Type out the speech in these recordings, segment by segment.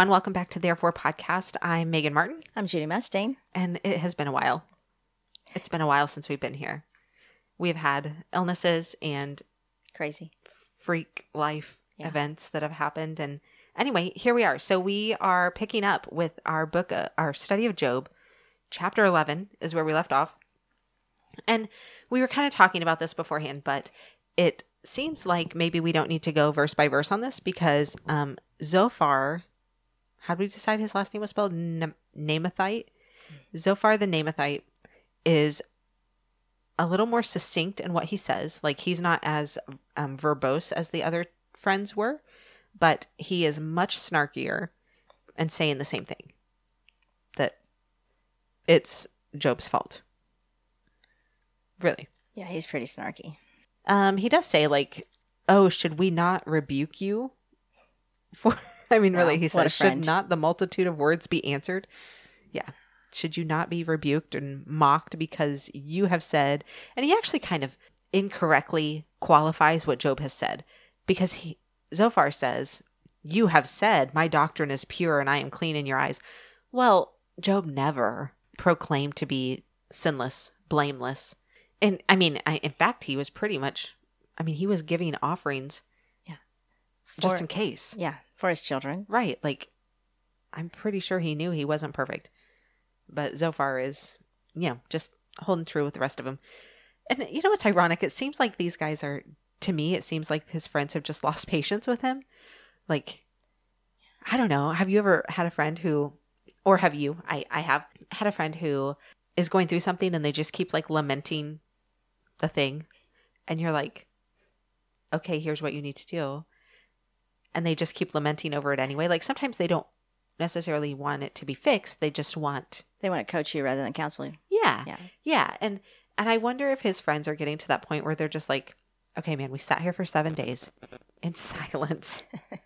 everyone. Welcome back to the Therefore Podcast. I'm Megan Martin, I'm Judy Mustang. and it has been a while. It's been a while since we've been here. We've had illnesses and Crazy. freak life Yeah. events that have happened. And anyway, here we are. So we are picking up with our book, uh, our study of Job. Chapter 11 is where we left off. And we were kind of talking about this beforehand, but it seems like maybe we don't need to go verse by verse on this because um, Zophar, how do we decide his last name was spelled? Nam- Naamathite? Zophar the Naamathite is a little more succinct in what he says. Like he's not as um, verbose as the other friends were, but he is much snarkier and saying the same thing that it's Job's fault. Really. Yeah, he's pretty snarky. Um, he does say like, "Oh, should we not rebuke you?" For I mean, really, Wow, he says, "Should not the multitude of words be answered?" Yeah. Should you not be rebuked and mocked because you have said? And he actually kind of incorrectly qualifies what Job has said because he Zophar says, "You have said my doctrine is pure and I am clean in your eyes." Well, Job never proclaimed to be sinless, blameless. And I mean, I, in fact, he was pretty much, I mean, he was giving offerings just For- in case. Yeah, for his children. Right. Like, I'm pretty sure he knew he wasn't perfect. But Zophar is, you know, just holding true with the rest of them. And you know what's ironic? It seems like these guys are, to me, it seems like his friends have just lost patience with him. Like, I don't know. Have you ever had a friend who, or have you? I, I have had a friend who is going through something and they just keep like lamenting the thing. And you're like, okay, here's what you need to do. And they just keep lamenting over it anyway. Like sometimes they don't necessarily want it to be fixed. They just want, They want to coach you rather than counsel you. yeah, Yeah. yeah. And, and I wonder if his friends are getting to that point where they're just like, okay, man, we sat here for seven days in silence.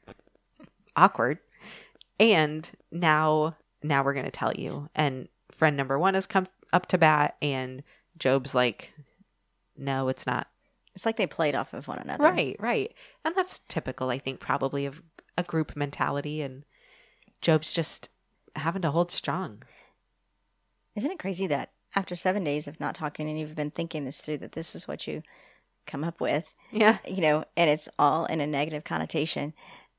Awkward. And now, now we're going to tell you. And friend number one has come up to bat and Job's like, no, it's not It's like they played off of one another. Right, right. And that's typical, I think, probably of a group mentality. And Job's just having to hold strong. Isn't it crazy that after seven days of not talking and you've been thinking this through, that this is what you come up with, Yeah. you know, and it's all in a negative connotation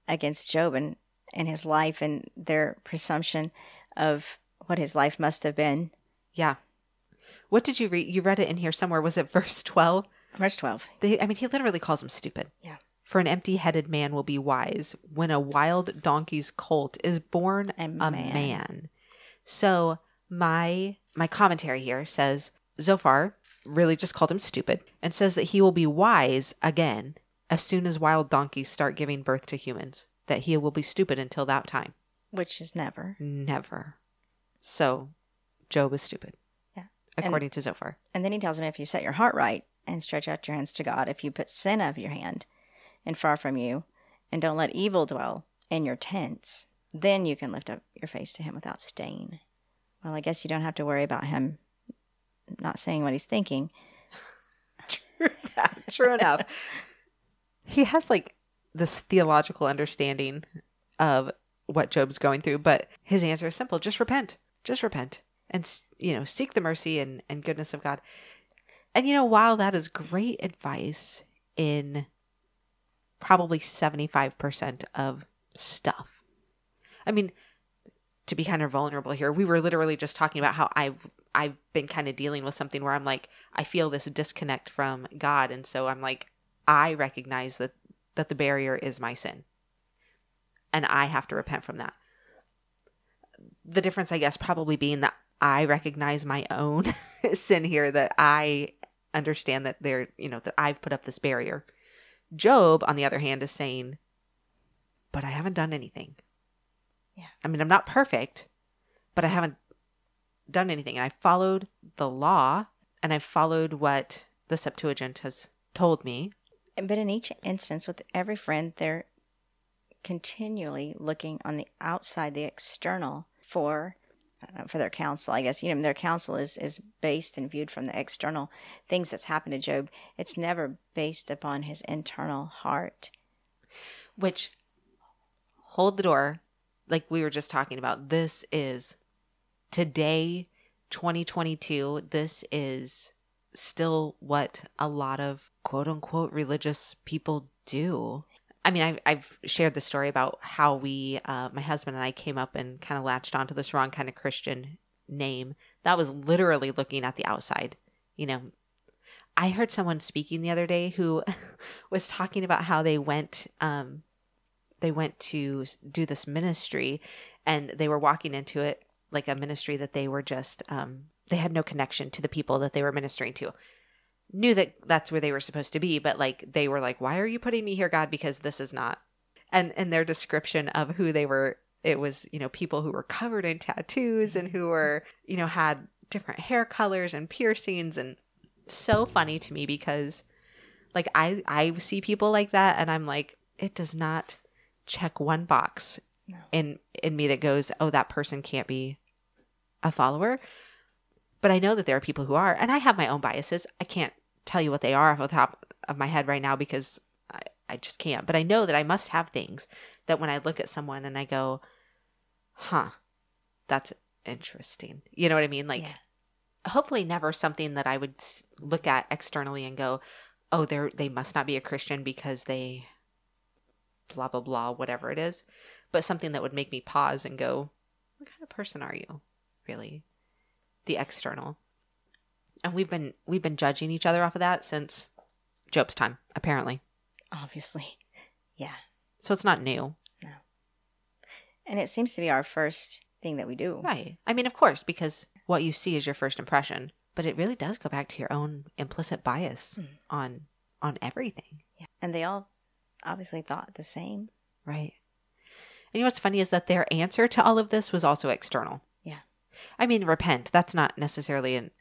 against Job and, and his life and their presumption of what his life must have been. Yeah. What did you read? You read it in here somewhere. Was it verse 12? Verse 12. They, I mean, he literally calls him stupid. Yeah. For an empty headed man will be wise when a wild donkey's colt is born A a man. man. So my my commentary here says Zophar really just called him stupid and says that he will be wise again as soon as wild donkeys start giving birth to humans. That he will be stupid until that time. Which is never. Never. So Job is stupid. Yeah. And- According to Zophar. And then he tells him if you set your heart right and stretch out your hands to God, if you put sin out of your hand and far from you, and don't let evil dwell in your tents, then you can lift up your face to him without stain. Well, I guess you don't have to worry about him not saying what he's thinking. True enough. he has like this theological understanding of what Job's going through, but his answer is simple: just repent, just repent, and you know, seek the mercy and and goodness of God. And you know, while that is great advice in probably seventy five percent of stuff, I mean, to be kind of vulnerable here, we were literally just talking about how I've I've been kind of dealing with something where I'm like, I feel this disconnect from God, and so I'm like, I recognize that that the barrier is my sin, and I have to repent from that. The difference, I guess, probably being that I recognize my own sin here, that I understand that they're, you know, that I've put up this barrier. Job, on the other hand, is saying, but I haven't done anything. Yeah. I mean, I'm not perfect, but I haven't done anything. And I followed the law and I followed what the Septuagint has told me. But in each instance, with every friend, they're continually looking on the outside, the external, for know, for their counsel. I guess you know their counsel is is based and viewed from the external things that's happened to Job. It's never based upon his internal heart. which hold the door like we were just talking about, this is today, 2022, this is still what a lot of quote unquote religious people do. I mean, I've, I've shared the story about how we, uh, my husband and I came up and kind of latched onto this wrong kind of Christian name. That was literally looking at the outside. You know, I heard someone speaking the other day who was talking about how they went, um, they went to do this ministry and they were walking into it like a ministry that they were just, um, they had no connection to the people that they were ministering to knew that that's where they were supposed to be but like they were like why are you putting me here god because this is not and and their description of who they were it was you know people who were covered in tattoos and who were you know had different hair colors and piercings and so funny to me because like i i see people like that and i'm like it does not check one box No. in in me that goes oh that person can't be a follower but I know that there are people who are, and I have my own biases. I can't tell you what they are off the top of my head right now because I, I just can't. But I know that I must have things that when I look at someone and I go, huh, that's interesting. You know what I mean? Like, Yeah. hopefully, never something that I would look at externally and go, oh, they're, they must not be a Christian because they blah, blah, blah, whatever it is. But something that would make me pause and go, what kind of person are you, really? The external. And we've been we've been judging each other off of that since Job's time, apparently. Obviously. Yeah. So it's not new. No. And it seems to be our first thing that we do. Right. I mean, of course, because what you see is your first impression, but it really does go back to your own implicit bias Mm. on on everything. Yeah. And they all obviously thought the same. Right. And you know what's funny is that their answer to all of this was also external. I mean, repent. That's not necessarily an.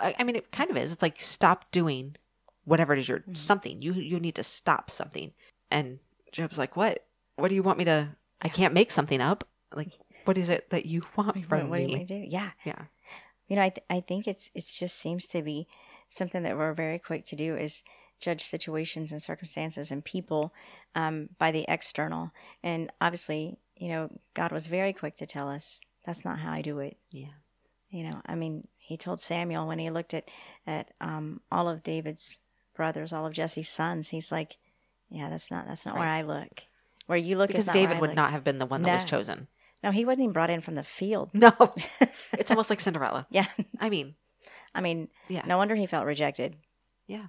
I, I mean, it kind of is. It's like stop doing whatever it is you're Mhm. something. You you need to stop something. And Job's like, what? What do you want me to? I can't make something up. Like, what is it that you want What, from what do me? you want to do? Yeah. Yeah. You know, I, th- I think it's it just seems to be something that we're very quick to do is judge situations and circumstances and people um, by the external. And obviously, you know, God was very quick to tell us that's not how I do it. Yeah. You know, I mean, he told Samuel when he looked at at um, all of David's brothers, all of Jesse's sons, he's like, "Yeah, that's not that's not where I look. Where you look is Because David would look." not have been the one that was chosen. No, he wasn't even brought in from the field. No. it's almost like Cinderella. yeah, I mean, I mean, yeah. no wonder he felt rejected. Yeah.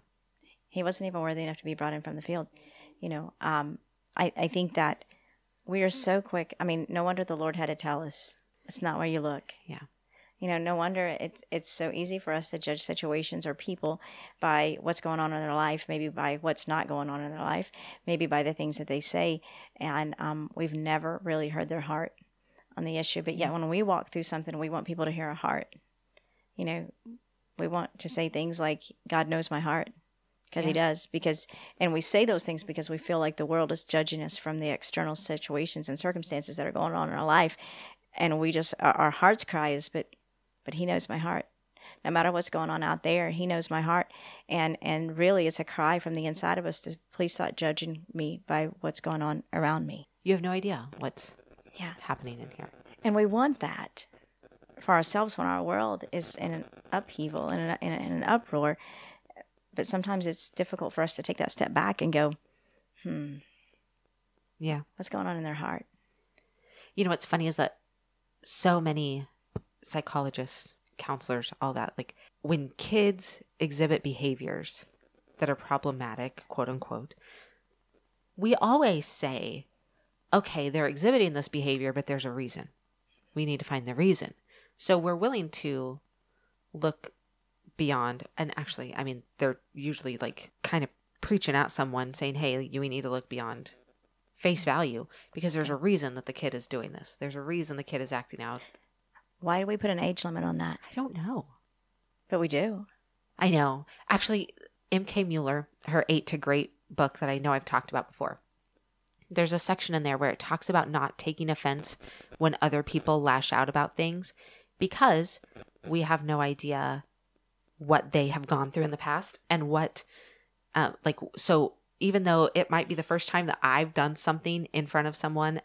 he wasn't even worthy enough to be brought in from the field. You know, um, I I think that we are so quick. I mean, no wonder the Lord had to tell us it's not where you look. Yeah. You know, no wonder it's it's so easy for us to judge situations or people by what's going on in their life, maybe by what's not going on in their life, maybe by the things that they say, and um, we've never really heard their heart on the issue. But yet, when we walk through something, we want people to hear our heart. You know, we want to say things like, "God knows my heart," because He does. Because, and we say those things because we feel like the world is judging us from the external situations and circumstances that are going on in our life, and we just our, our heart's cry is, "But, but He knows my heart." No matter what's going on out there, He knows my heart, and and really, it's a cry from the inside of us to please stop judging me by what's going on around me. You have no idea what's Yeah. happening in here. And we want that for ourselves when our world is in an upheaval and in, a, in, a, in an uproar. But sometimes it's difficult for us to take that step back and go, hmm, Yeah. what's going on in their heart? You know what's funny is that so many psychologists, counselors, all that, like when kids exhibit behaviors that are problematic, quote unquote, we always say, okay, they're exhibiting this behavior, but there's a reason. We need to find the reason. So we're willing to look beyond, and actually, I mean, they're usually like kind of preaching at someone saying, hey, you we need to look beyond face value because there's a reason that the kid is doing this. There's a reason the kid is acting out. Why do we put an age limit on that? I don't know. But we do. I know. Actually, M.K. Mueller, her Eight to Great book that I know I've talked about before, there's a section in there where it talks about not taking offense when other people lash out about things because we have no idea what they have gone through in the past and what, uh, like, so even though it might be the first time that I've done something in front of someone,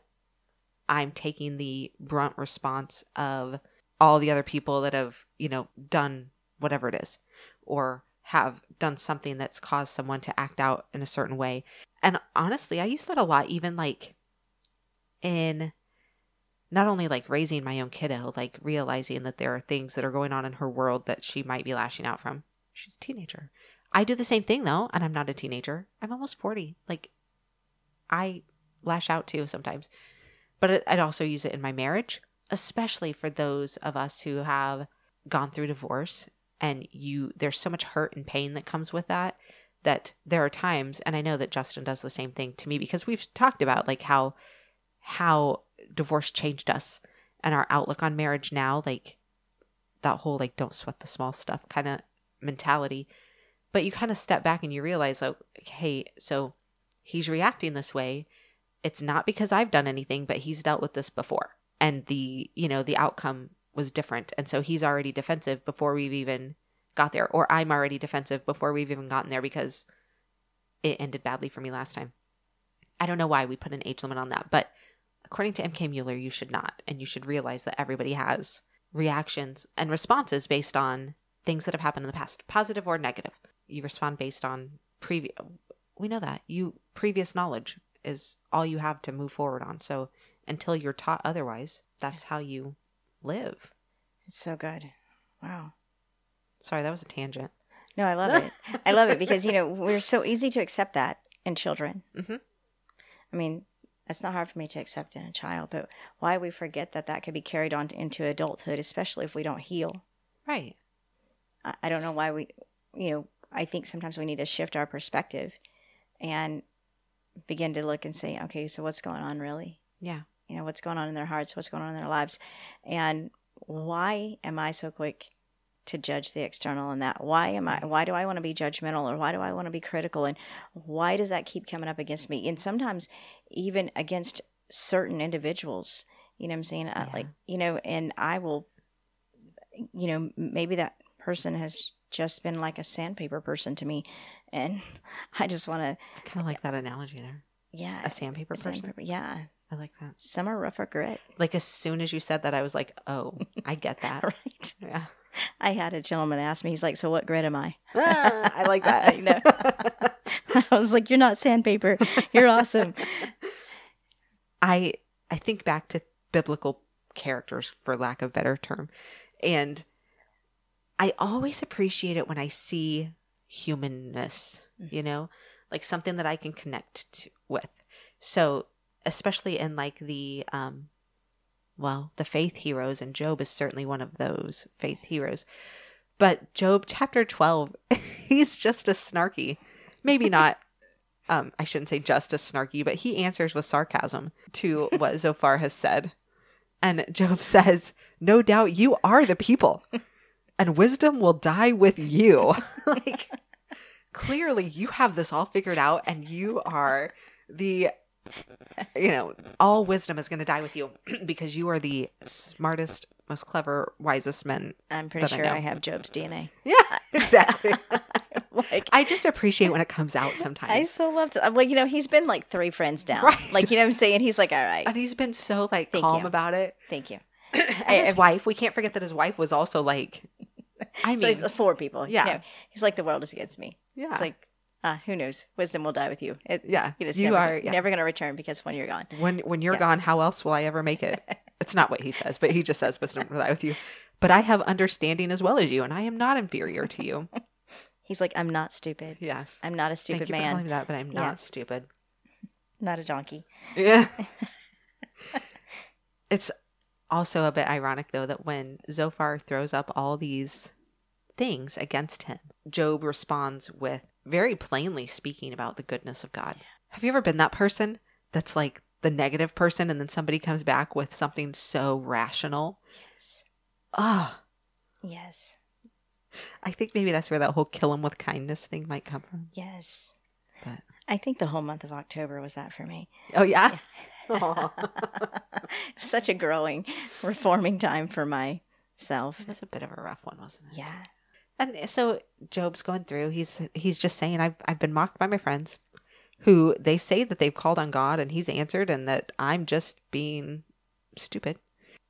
I'm taking the brunt response of all the other people that have, you know, done whatever it is or have done something that's caused someone to act out in a certain way. And honestly, I use that a lot, even like in not only like raising my own kiddo, like realizing that there are things that are going on in her world that she might be lashing out from. She's a teenager. I do the same thing though, and I'm not a teenager. I'm almost 40. Like, I lash out too sometimes. But I'd also use it in my marriage, especially for those of us who have gone through divorce and you there's so much hurt and pain that comes with that that there are times and I know that Justin does the same thing to me because we've talked about like how how divorce changed us and our outlook on marriage now like that whole like don't sweat the small stuff kind of mentality but you kind of step back and you realize like hey so he's reacting this way it's not because I've done anything but he's dealt with this before and the you know the outcome was different and so he's already defensive before we've even got there or I'm already defensive before we've even gotten there because it ended badly for me last time. I don't know why we put an age limit on that, but according to MK Mueller, you should not. And you should realize that everybody has reactions and responses based on things that have happened in the past, positive or negative. You respond based on previous. We know that you previous knowledge is all you have to move forward on. So until you're taught otherwise, that's how you live. It's so good. Wow. Sorry, that was a tangent. No, I love it. I love it because you know we're so easy to accept that in children. Mhm. I mean, it's not hard for me to accept in a child, but why we forget that that could be carried on into adulthood, especially if we don't heal. Right. I, I don't know why we, you know, I think sometimes we need to shift our perspective and begin to look and say, okay, so what's going on really? Yeah. You know, what's going on in their hearts? What's going on in their lives? And why am I so quick to judge the external and that? Why am I, why do I want to be judgmental or why do I want to be critical? And why does that keep coming up against me? And sometimes even against certain individuals, you know what I'm saying? Uh, Yeah. like, you know, and I will, you know, maybe that person has just been like a sandpaper person to me. And I just want to, I kind of like that analogy there. yeah. A sandpaper a person. sandpaper- Yeah. I like that. Some are rougher grit. Like as soon as you said that, I was like, oh, I get that. Right. Yeah. I had a gentleman ask me, he's like, So what grit am I? Ah, I like that. I know. I was like, You're not sandpaper. You're awesome. I I think back to biblical characters for lack of better term. And I always appreciate it when I see humanness, you know, like something that I can connect to, with. So, especially in like the um well, the faith heroes and Job is certainly one of those faith heroes. But Job chapter 12, he's just a snarky. Maybe not um, I shouldn't say just as snarky, but he answers with sarcasm to what Zophar has said. And Job says, No doubt you are the people, and wisdom will die with you. like, clearly, you have this all figured out, and you are the, you know, all wisdom is going to die with you because you are the smartest, most clever, wisest man. I'm pretty I sure know. I, have Job's DNA. Yeah, exactly. like, I just appreciate when it comes out sometimes. I so love that. Well, you know, he's been like three friends down. Right. Like, you know what I'm saying? He's like, All right. and he's been so like Thank calm you. about it. Thank you. And his wife, we can't forget that his wife was also like, I so mean, he's four people. you yeah. know. he's like, The world is against me. yeah, It's like, uh, who knows? Wisdom will die with you. It, Yeah, you never, are- yeah. never going to return because when you're gone. when when you're yeah. gone, how else will I ever make it? It's not what he says, but he just says, "Wisdom will die with you." But I have understanding as well as you, and I am not inferior to you. He's like, I'm not stupid. Yes, I'm not a thank stupid you man. me that, but I'm not stupid. Not a donkey. Yeah. it's also a bit ironic though that when Zophar throws up all these things against him, Job responds with very plainly speaking about the goodness of God. Have you ever been that person that's like the negative person and then somebody comes back with something so rational? Yes. Ah, Yes. I think maybe that's where that whole kill him with kindness thing might come from. Yes. But I think the whole month of October was that for me. oh yeah. Was Such a growing, reforming time for myself. it was a bit of a rough one, wasn't it? Yeah. And so Job's going through. He's he's just saying, "I've I've been mocked by my friends, who they say that they've called on God and He's answered, and that I'm just being stupid,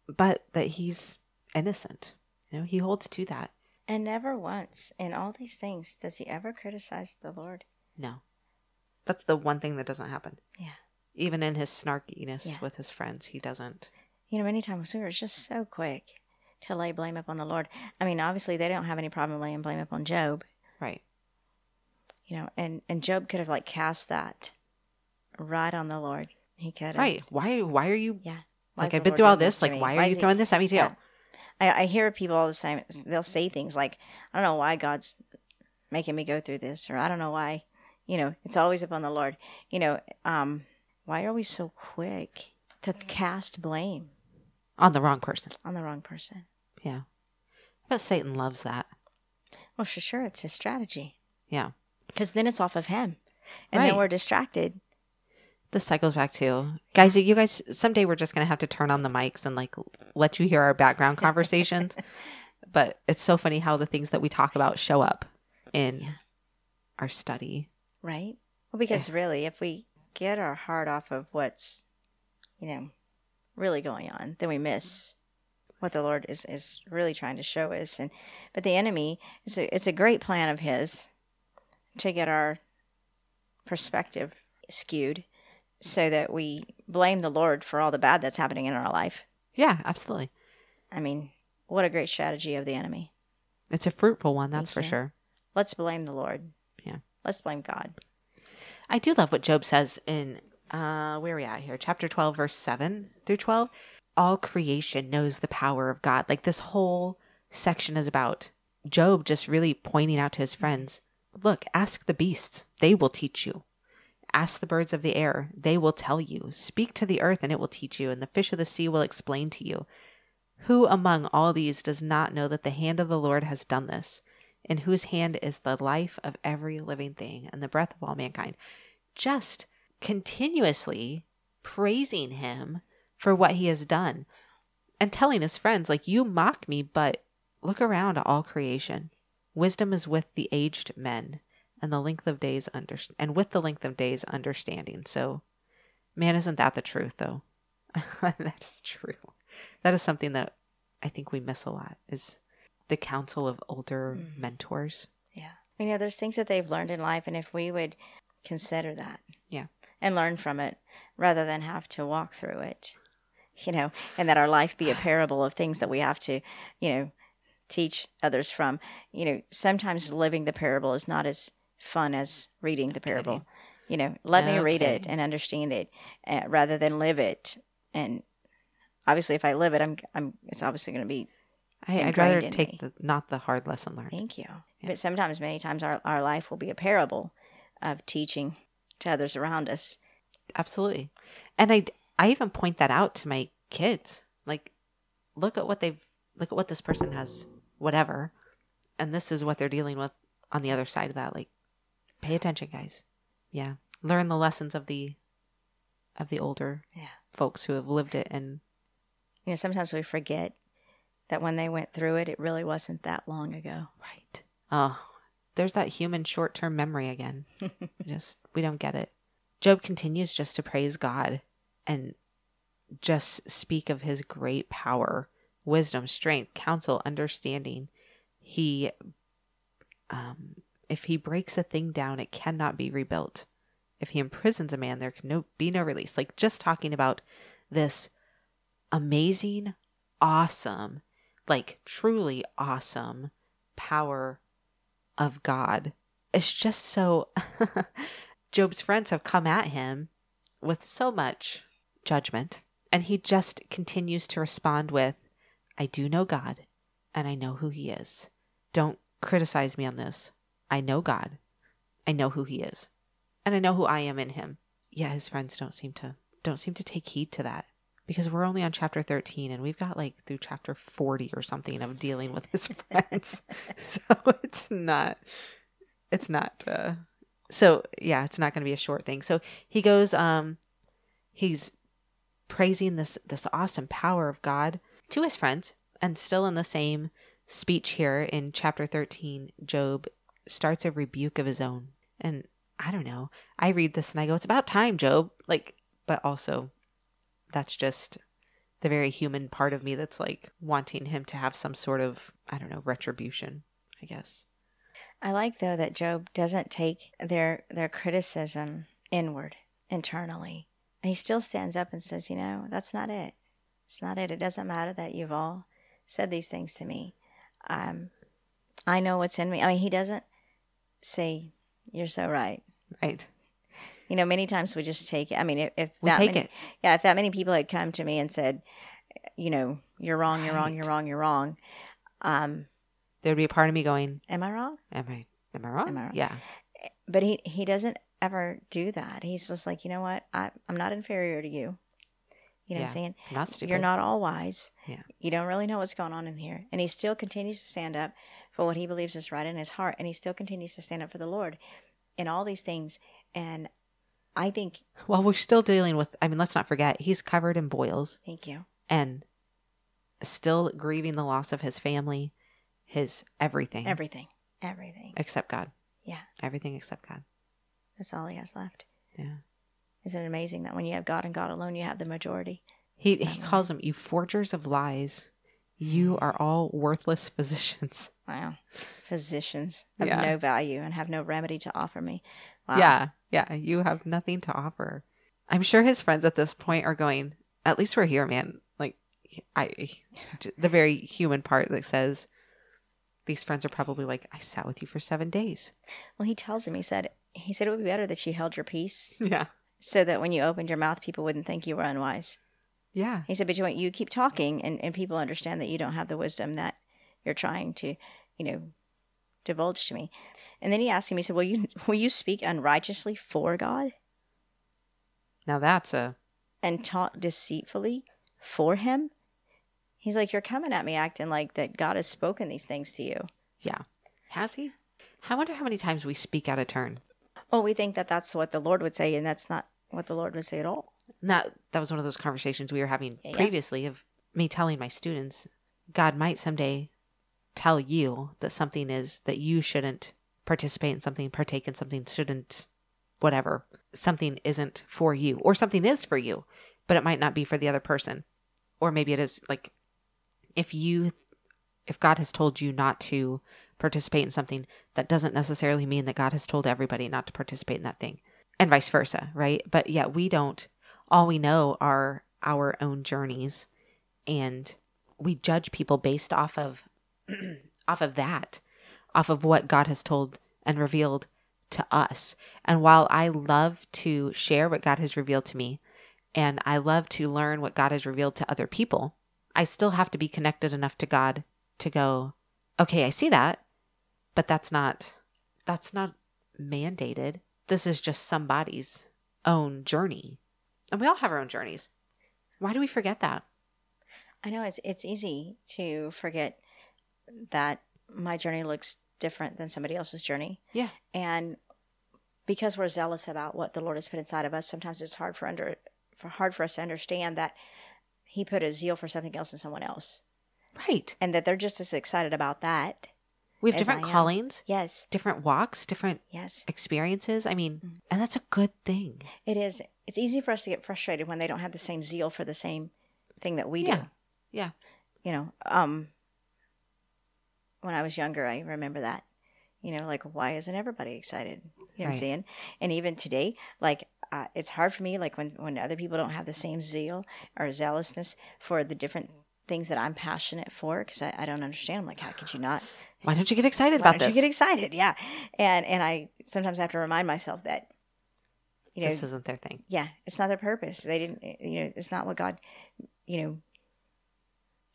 but that he's innocent. You know, he holds to that. And never once in all these things does he ever criticize the Lord. No. That's the one thing that doesn't happen. Yeah. Even in his snarkiness Yeah. with his friends, he doesn't. You know, many times we were just so quick to lay blame upon the Lord. I mean, obviously they don't have any problem laying blame upon Job, Right. you know, and, and Job could have like cast that right on the Lord. He could have. Right. Why why are you Yeah. Why like I've been Lord through all this, like why Why are you he- throwing this at me too? Yeah. I, I hear people all the time. They'll say things like, "I don't know why God's making me go through this," or "I don't know why." You know, it's always upon the Lord. You know, um, why are we so quick to cast blame On the wrong person. on the wrong person? Yeah. But Satan loves that. Well, for sure, it's his strategy Yeah. because then it's off of him, and Right. then we're distracted. This cycles back to guys. You guys, someday we're just gonna have to turn on the mics and like let you hear our background conversations. but it's so funny how the things that we talk about show up in Yeah. our study. Right? Well, because eh. really, if we get our heart off of what's, you know, really going on, then we miss what the Lord is, is really trying to show us. And but the enemy, it's a it's a great plan of his to get our perspective skewed, so that we blame the Lord for all the bad that's happening in our life. Yeah, absolutely. I mean, what a great strategy of the enemy. It's a fruitful one, that's for sure. Let's blame the Lord. Yeah. Let's blame God. I do love what Job says in uh where are we at here? Chapter 12 verse 7 through 12. All creation knows the power of God. Like this whole section is about Job just really pointing out to his friends, look, ask the beasts, they will teach you. Ask the birds of the air, they will tell you. Speak to the earth and it will teach you, and the fish of the sea will explain to you. Who among all these does not know that the hand of the Lord has done this, in whose hand is the life of every living thing and the breath of all mankind? Just continuously praising him for what he has done and telling his friends, like, you mock me, but look around at all creation. Wisdom is with the aged men and the length of days under and with the length of days understanding. So, man, isn't that the truth though? that is true. That is something that I think we miss a lot is the counsel of older Mhm. mentors. Yeah. You know, there's things that they've learned in life, and if we would consider that, Yeah. and learn from it rather than have to walk through it, you know, and that our life be a parable of things that we have to, you know, teach others from. You know, sometimes living the parable is not as fun as reading the parable. You know, let me read it and understand it uh, rather than live it. And obviously, if I live it, I'm, I'm, it's obviously going to be I, I'd rather take me. the not the hard lesson learned. Thank you. Yeah. But sometimes, many times, our, our life will be a parable of teaching to others around us. Absolutely. And I I even point that out to my kids. Like look at what they've look at what this person has whatever and this is what they're dealing with on the other side of that like pay attention guys. Yeah. Learn the lessons of the of the older Yeah. folks who have lived it and You know, sometimes we forget that when they went through it, it really wasn't that long ago. right. Oh, there's that human short-term memory again. just we don't get it. Job continues just to praise God and just speak of his great power, wisdom, strength, counsel, understanding. He um if he breaks a thing down, it cannot be rebuilt. If he imprisons a man, there can no be no release. Like just talking about this amazing, awesome, like truly awesome power of God. It's just so Job's friends have come at him with so much judgment, and he just continues to respond with, I do know God, and I know who he is. Don't criticize me on this. I know God. I know who he is. And I know who I am in him. Yeah, his friends don't seem to don't seem to take heed to that. Because we're only on chapter 13 and we've got like through chapter 40 or something of dealing with his friends. so it's not it's not uh so yeah it's not going to be a short thing so he goes um he's praising this this awesome power of god to his friends and still in the same speech here in chapter 13 job starts a rebuke of his own and i don't know i read this and i go it's about time job like but also that's just the very human part of me that's like wanting him to have some sort of, I don't know, retribution, I guess. I like though that Job doesn't take their their criticism inward, internally. He still stands up and says, "You know, that's not it. It's not it. It doesn't matter that you've all said these things to me. Um, I know what's in me. I mean, he doesn't say, "You're so right." Right. You know, many times we just take it. I mean, if, if We that take many, it. yeah, if that many people had come to me and said, you know, you're wrong, you're wrong, you're wrong, you're wrong. Um, There'd be a part of me going, am I wrong? Am I am I wrong? Am I wrong? Yeah. But he he doesn't ever do that. He's just like, you know what? I I'm not inferior to you. You know what Yeah. I'm saying? Not stupid. You're not all wise. Yeah. You don't really know what's going on in here. And he still continues to stand up for what he believes is right in his heart. And he still continues to stand up for the Lord in all these things. And I think, Well, we're still dealing with I mean, let's not forget, he's covered in boils thank you. and still grieving the loss of his family, his everything. Everything. Everything. except God. Yeah. Everything except God. That's all he has left. Yeah. Isn't it amazing that when you have God and God alone, you have the majority? He he calls them you forgers of lies. You are all worthless physicians. Wow. Physicians of Yeah. no value and have no remedy to offer me. Wow. Yeah. Yeah. You have nothing to offer. I'm sure his friends at this point are going, at least we're here, man. Like I the very human part that says these friends are probably like, I sat with you for seven days. Well, he tells him, he said, he said it would be better that you held your peace Yeah. so that when you opened your mouth, people wouldn't think you were unwise. Yeah. He said, but you, you keep talking and, and people understand that you don't have the wisdom that you're trying to, you know, divulge to me. And then he asked him, he said, will you, will you speak unrighteously for God Now that's a and talk deceitfully for him? He's like, you're coming at me acting like that God has spoken these things to you. yeah. Has he? I wonder how many times we speak out of turn. Well, we think that that's what the Lord would say, and that's not what the Lord would say at all. that that was one of those conversations we were having Yeah. previously of me telling my students god might someday tell you that something is that you shouldn't participate in something partake in something shouldn't whatever something isn't for you or something is for you but it might not be for the other person or maybe it is like if you if god has told you not to participate in something that doesn't necessarily mean that god has told everybody not to participate in that thing and vice versa right? But yet we don't all we know are our own journeys and we judge people based off of off of that off of what god has told and revealed to us. And while i love to share what god has revealed to me and i love to learn what god has revealed to other people i still have to be connected enough to god to go okay i see that but that's not that's not mandated this is just somebody's own journey and we all have our own journeys why do we forget that I know it's it's easy to forget that my journey looks different than somebody else's journey. Yeah. And because we're zealous about what the Lord has put inside of us, sometimes it's hard for under for hard for us to understand that He put a zeal for something else in someone else, right and that they're just as excited about that. We have different callings Yes, different walks different yes, experiences i mean Mm. and that's a good thing it is. It's easy for us to get frustrated when they don't have the same zeal for the same thing that we do. Yeah. Yeah. You know, um, when I was younger, I remember that. You know, like why isn't everybody excited? You know what I'm saying? And even today, like uh, it's hard for me, like when when other people don't have the same zeal or zealousness for the different things that I'm passionate for, because I, I don't understand. I'm like, how could you not? Why don't you get excited Why about don't this? you get excited? Yeah, and and I sometimes have to remind myself that. You know, this isn't their thing. yeah it's not their purpose. They didn't eh, you know it's not what god you know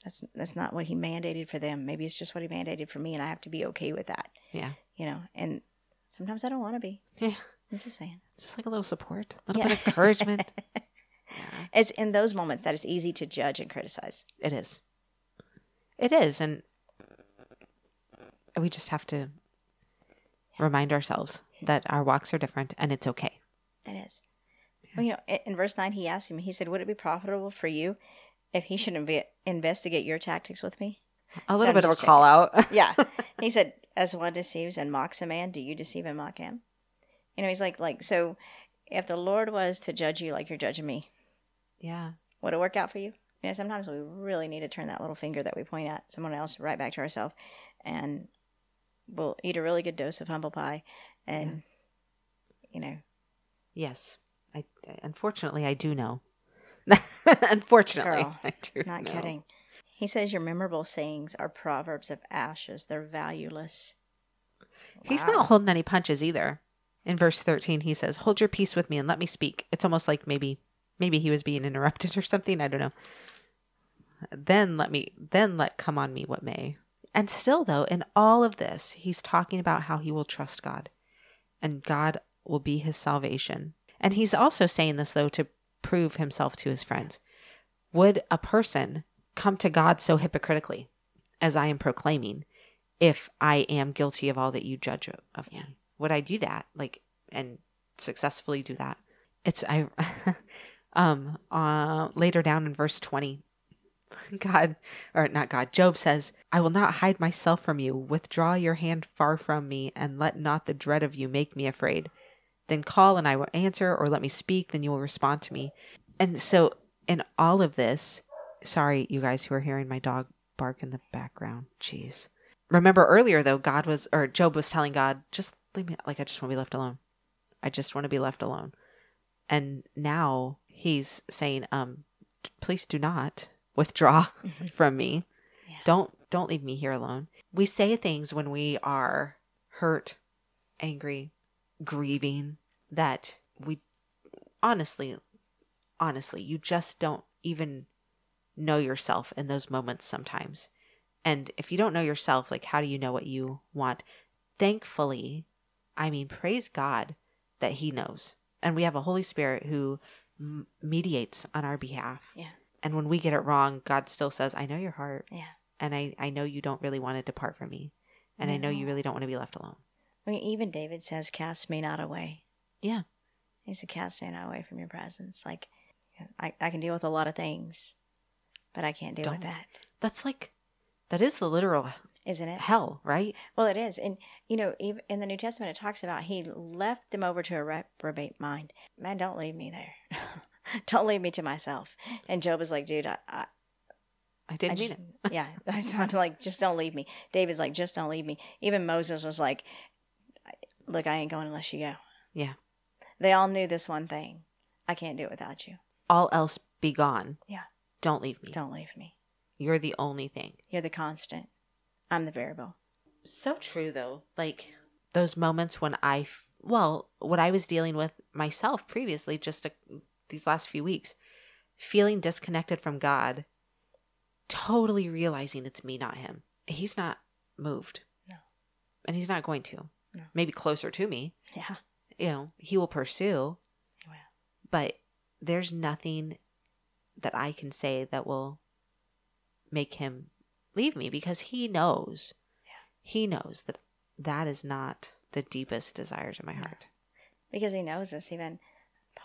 that's that's not what he mandated for them. Maybe it's just what he mandated for me and i have to be okay with that. Yeah. You know and sometimes i don't want to be. Yeah. I'm just saying. It's just like a little support a little Yeah. bit of encouragement. Yeah, it's in those moments that it's easy to judge and criticize. It is. It is and we just have to remind ourselves that our walks are different and it's okay it is well you know in, verse 9 he asked him he said would it be profitable for you if he should inve- investigate your tactics with me a little I'm bit of a just call out yeah. He said, as one deceives and mocks a man, do you deceive and mock him? You know, he's like, like, so if the Lord was to judge you like you're judging me, yeah would it work out for you? You know, sometimes we really need to turn that little finger that we point at someone else right back to ourselves, and we'll eat a really good dose of humble pie, and you know, Yes. I unfortunately I do know. unfortunately, Girl, I do. not know. kidding. He says your memorable sayings are proverbs of ashes; they're valueless. He's not holding any punches either. In verse 13 he says, "Hold your peace with me and let me speak." It's almost like maybe maybe he was being interrupted or something, I don't know. Then let me then let come on me what may. And still though, in all of this, he's talking about how he will trust God and God will be his salvation. And he's also saying this though to prove himself to his friends. Would a person come to God so hypocritically as I am proclaiming if I am guilty of all that you judge of- of Yeah. me? Would I do that? Like and successfully do that? It's I um uh later down in verse 20 God or not God Job says, "I will not hide myself from you. Withdraw your hand far from me and let not the dread of you make me afraid." Then call and I will answer or let me speak then you will respond to me. And so in all of this, sorry you guys who are hearing my dog bark in the background. Jeez. Remember earlier though, God was or Job was telling God, just leave me like I just want to be left alone. I just want to be left alone. And now he's saying, um, please do not withdraw mm-hmm. from me. Yeah. Don't don't leave me here alone. We say things when we are hurt, angry, grieving that we honestly honestly, you just don't even know yourself in those moments sometimes. And if you don't know yourself, like how do you know what you want? Thankfully, I mean, praise God that He knows. And we have a Holy Spirit who m- mediates on our behalf. Yeah. And when we get it wrong, God still says, I know your heart. Yeah. And I, I know you don't really want to depart from me. And I know you really don't want to be left alone. I mean, even David says, "Cast me not away." Yeah. He said, "Cast me not away from your presence." Like, I, I can deal with a lot of things, but I can't deal Don't. with that, That's like, that is the literal isn't it? hell, right? Well, it is, and you know, even in the New Testament, it talks about he left them over to a reprobate mind. Man, don't leave me there. don't leave me to myself. And Job is like, dude, I, I, I I didn't just, mean it. yeah. So I'm like, just don't leave me. David's like, just don't leave me. Even Moses was like, look, I ain't going unless you go. Yeah. They all knew this one thing: I can't do it without you. All else be gone. Yeah. Don't leave me. Don't leave me. You're the only thing. You're the constant. I'm the variable. So true, though. Like those moments when I, f- well, what I was dealing with myself previously, just a, these last few weeks, feeling disconnected from God, totally realizing it's me, not him. He's not moved. No. And he's not going to. No. Maybe closer to me. Yeah. You know, he will pursue, oh, Well, but there's nothing that I can say that will make him leave me because he knows. Yeah. He knows that that is not the deepest desires of my heart. because he knows this. Even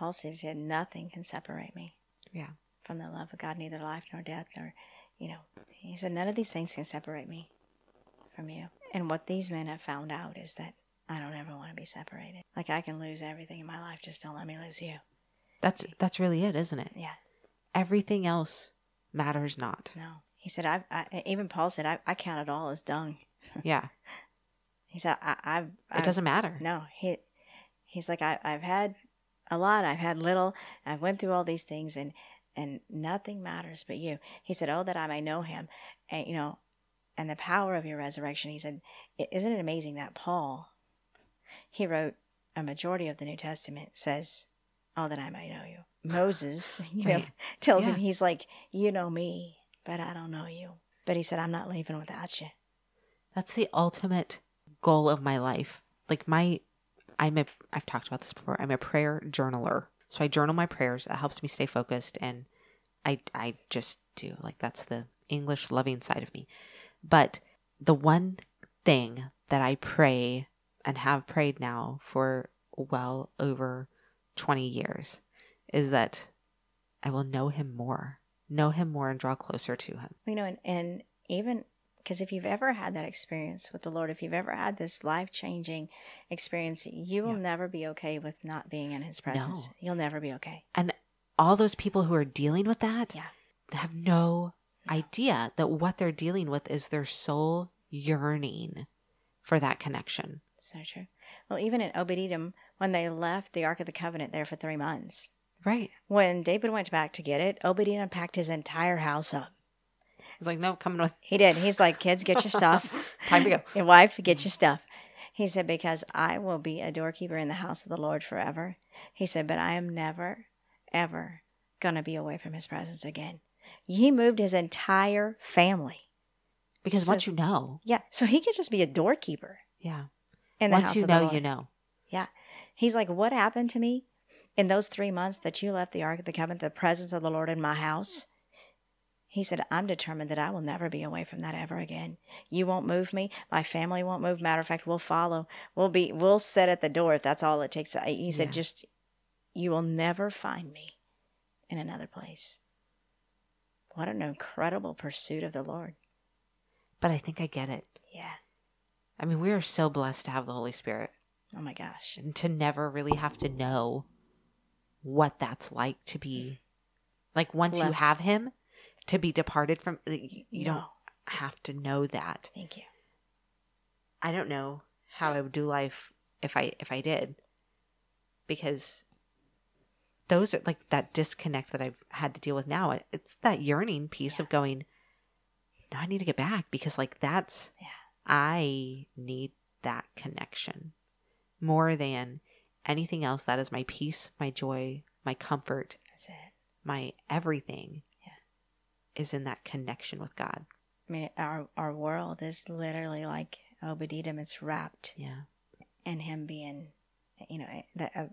Paul says, "Yet nothing can separate me Yeah. from the love of God, neither life nor death, nor, you know." He said, "None of these things can separate me from you." And what these men have found out is that I don't ever want to be separated. Like I can lose everything in my life, just don't let me lose you. That's that's really it, isn't it? Yeah. Everything else matters not. No. He said, "I." I even Paul said, "I, I count it all as dung." Yeah. He said, "I, I've." It I've- doesn't matter. No, he he's like I, I've had a lot. I've had little. I've went through all these things, and and nothing matters but you. He said, "Oh, that I may know Him, and you know, and the power of your resurrection." He said, "Isn't it amazing that Paul, he wrote a majority of the New Testament says." Oh, that I may know you. Moses, you know, Right. tells him he's like, you know me, but I don't know you. But he said, I'm not leaving without you. That's the ultimate goal of my life. Like my I'm a I've talked about this before. I'm a prayer journaler. So I journal my prayers. It helps me stay focused and I I just do. Like that's the English loving side of me. But the one thing that I pray and have prayed now for well over 20 years is that I will know him more. Know him more and draw closer to him. You know, and, and even because if you've ever had that experience with the Lord, if you've ever had this life changing experience, you will Yeah. never be okay with not being in His presence. No. You'll never be okay. And all those people who are dealing with that, Yeah. have no idea that what they're dealing with is their soul yearning for that connection. So true. Well, even in Obed Edom, when they left the Ark of the Covenant there for three months, Right. when David went back to get it, Obed Edom packed his entire house up. He's like, no, coming with He did. He's like, kids, get your stuff. time to go. Your wife, get your stuff. He said, because I will be a doorkeeper in the house of the Lord forever. He said, but I am never, ever going to be away from his presence again. He moved his entire family. Because So- once you know, Yeah. So he could just be a doorkeeper yeah. the Once house you of the know, Lord. you know. Yeah. He's like, What happened to me in those three months that you left the Ark of the Covenant, the presence of the Lord in my house? He said, I'm determined that I will never be away from that ever again. You won't move me. My family won't move. Matter of fact, we'll follow. We'll be we'll sit at the door if that's all it takes. He said, Yeah. just you will never find me in another place. What an incredible pursuit of the Lord. But I think I get it. Yeah. I mean, we are so blessed to have the Holy Spirit Oh my gosh. and to never really have to know what that's like to be like once you have him to be departed from you don't have to know that. Thank you. I don't know how I would do life if I if I did. Because those are like that disconnect that I've had to deal with now. It's that yearning piece of going, no, I need to get back because like that's Yeah. I need that connection more than anything else. That is my peace, my joy, my comfort, That's it. my everything. Is in that connection with God. I mean, our our world is literally like Edom. It's wrapped Yeah. in him being, you know, a,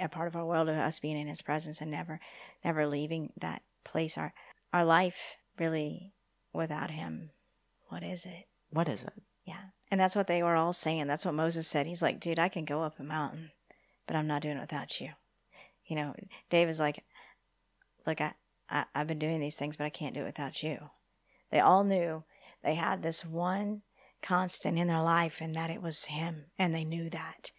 a part of our world of us being in his presence and never, never leaving that place. Our our life really without him, what is it? What is it? Yeah, and that's what they were all saying. That's what Moses said. He's like, dude, I can go up a mountain, but I'm not doing it without you. You know, David's like, look, I, I I've been doing these things, but I can't do it without you. They all knew they had this one constant in their life, and that it was him, and they knew that.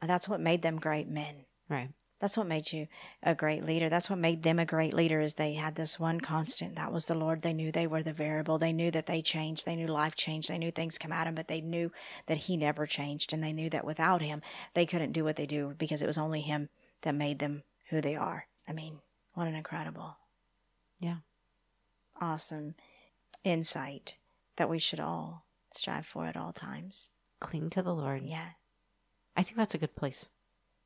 And that's what made them great men. Right. That's what made you a great leader. That's what made them a great leader is they had this one constant. That was the Lord. They knew they were the variable. They knew that they changed. They knew life changed. They knew things come at them, but they knew that he never changed. And they knew that without him, they couldn't do what they do because it was only him that made them who they are. I mean, what an incredible, Yeah. awesome insight that we should all strive for at all times. Cling to the Lord. Yeah. I think that's a good place.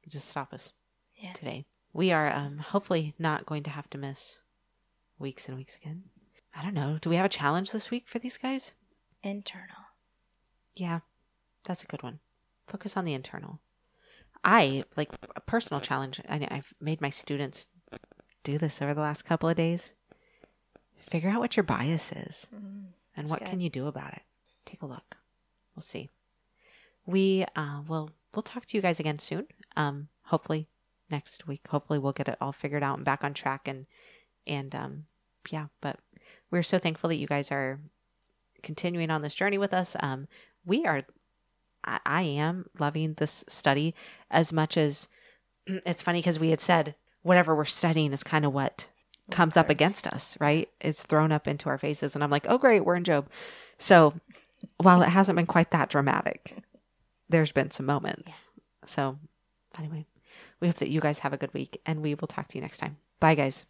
Just stop us Yeah. today. We are um, hopefully not going to have to miss weeks and weeks again. I don't know. Do we have a challenge this week for these guys? Internal. Yeah, that's a good one. Focus on the internal. I like a personal challenge. I, I've made my students do this over the last couple of days. Figure out what your bias is and that's what good. can you do about it. Take a look. We'll see. We uh, will we'll talk to you guys again soon. Um, hopefully next week. Hopefully we'll get it all figured out and back on track and and um, yeah. But we're so thankful that you guys are continuing on this journey with us. Um, we are. I, I am loving this study as much as it's funny because we had said whatever we're studying is kind of what comes up against us, right? It's thrown up into our faces. And I'm like, oh, great, we're in Job. So while it hasn't been quite that dramatic, there's been some moments. So anyway, we hope that you guys have a good week and we will talk to you next time. Bye, guys.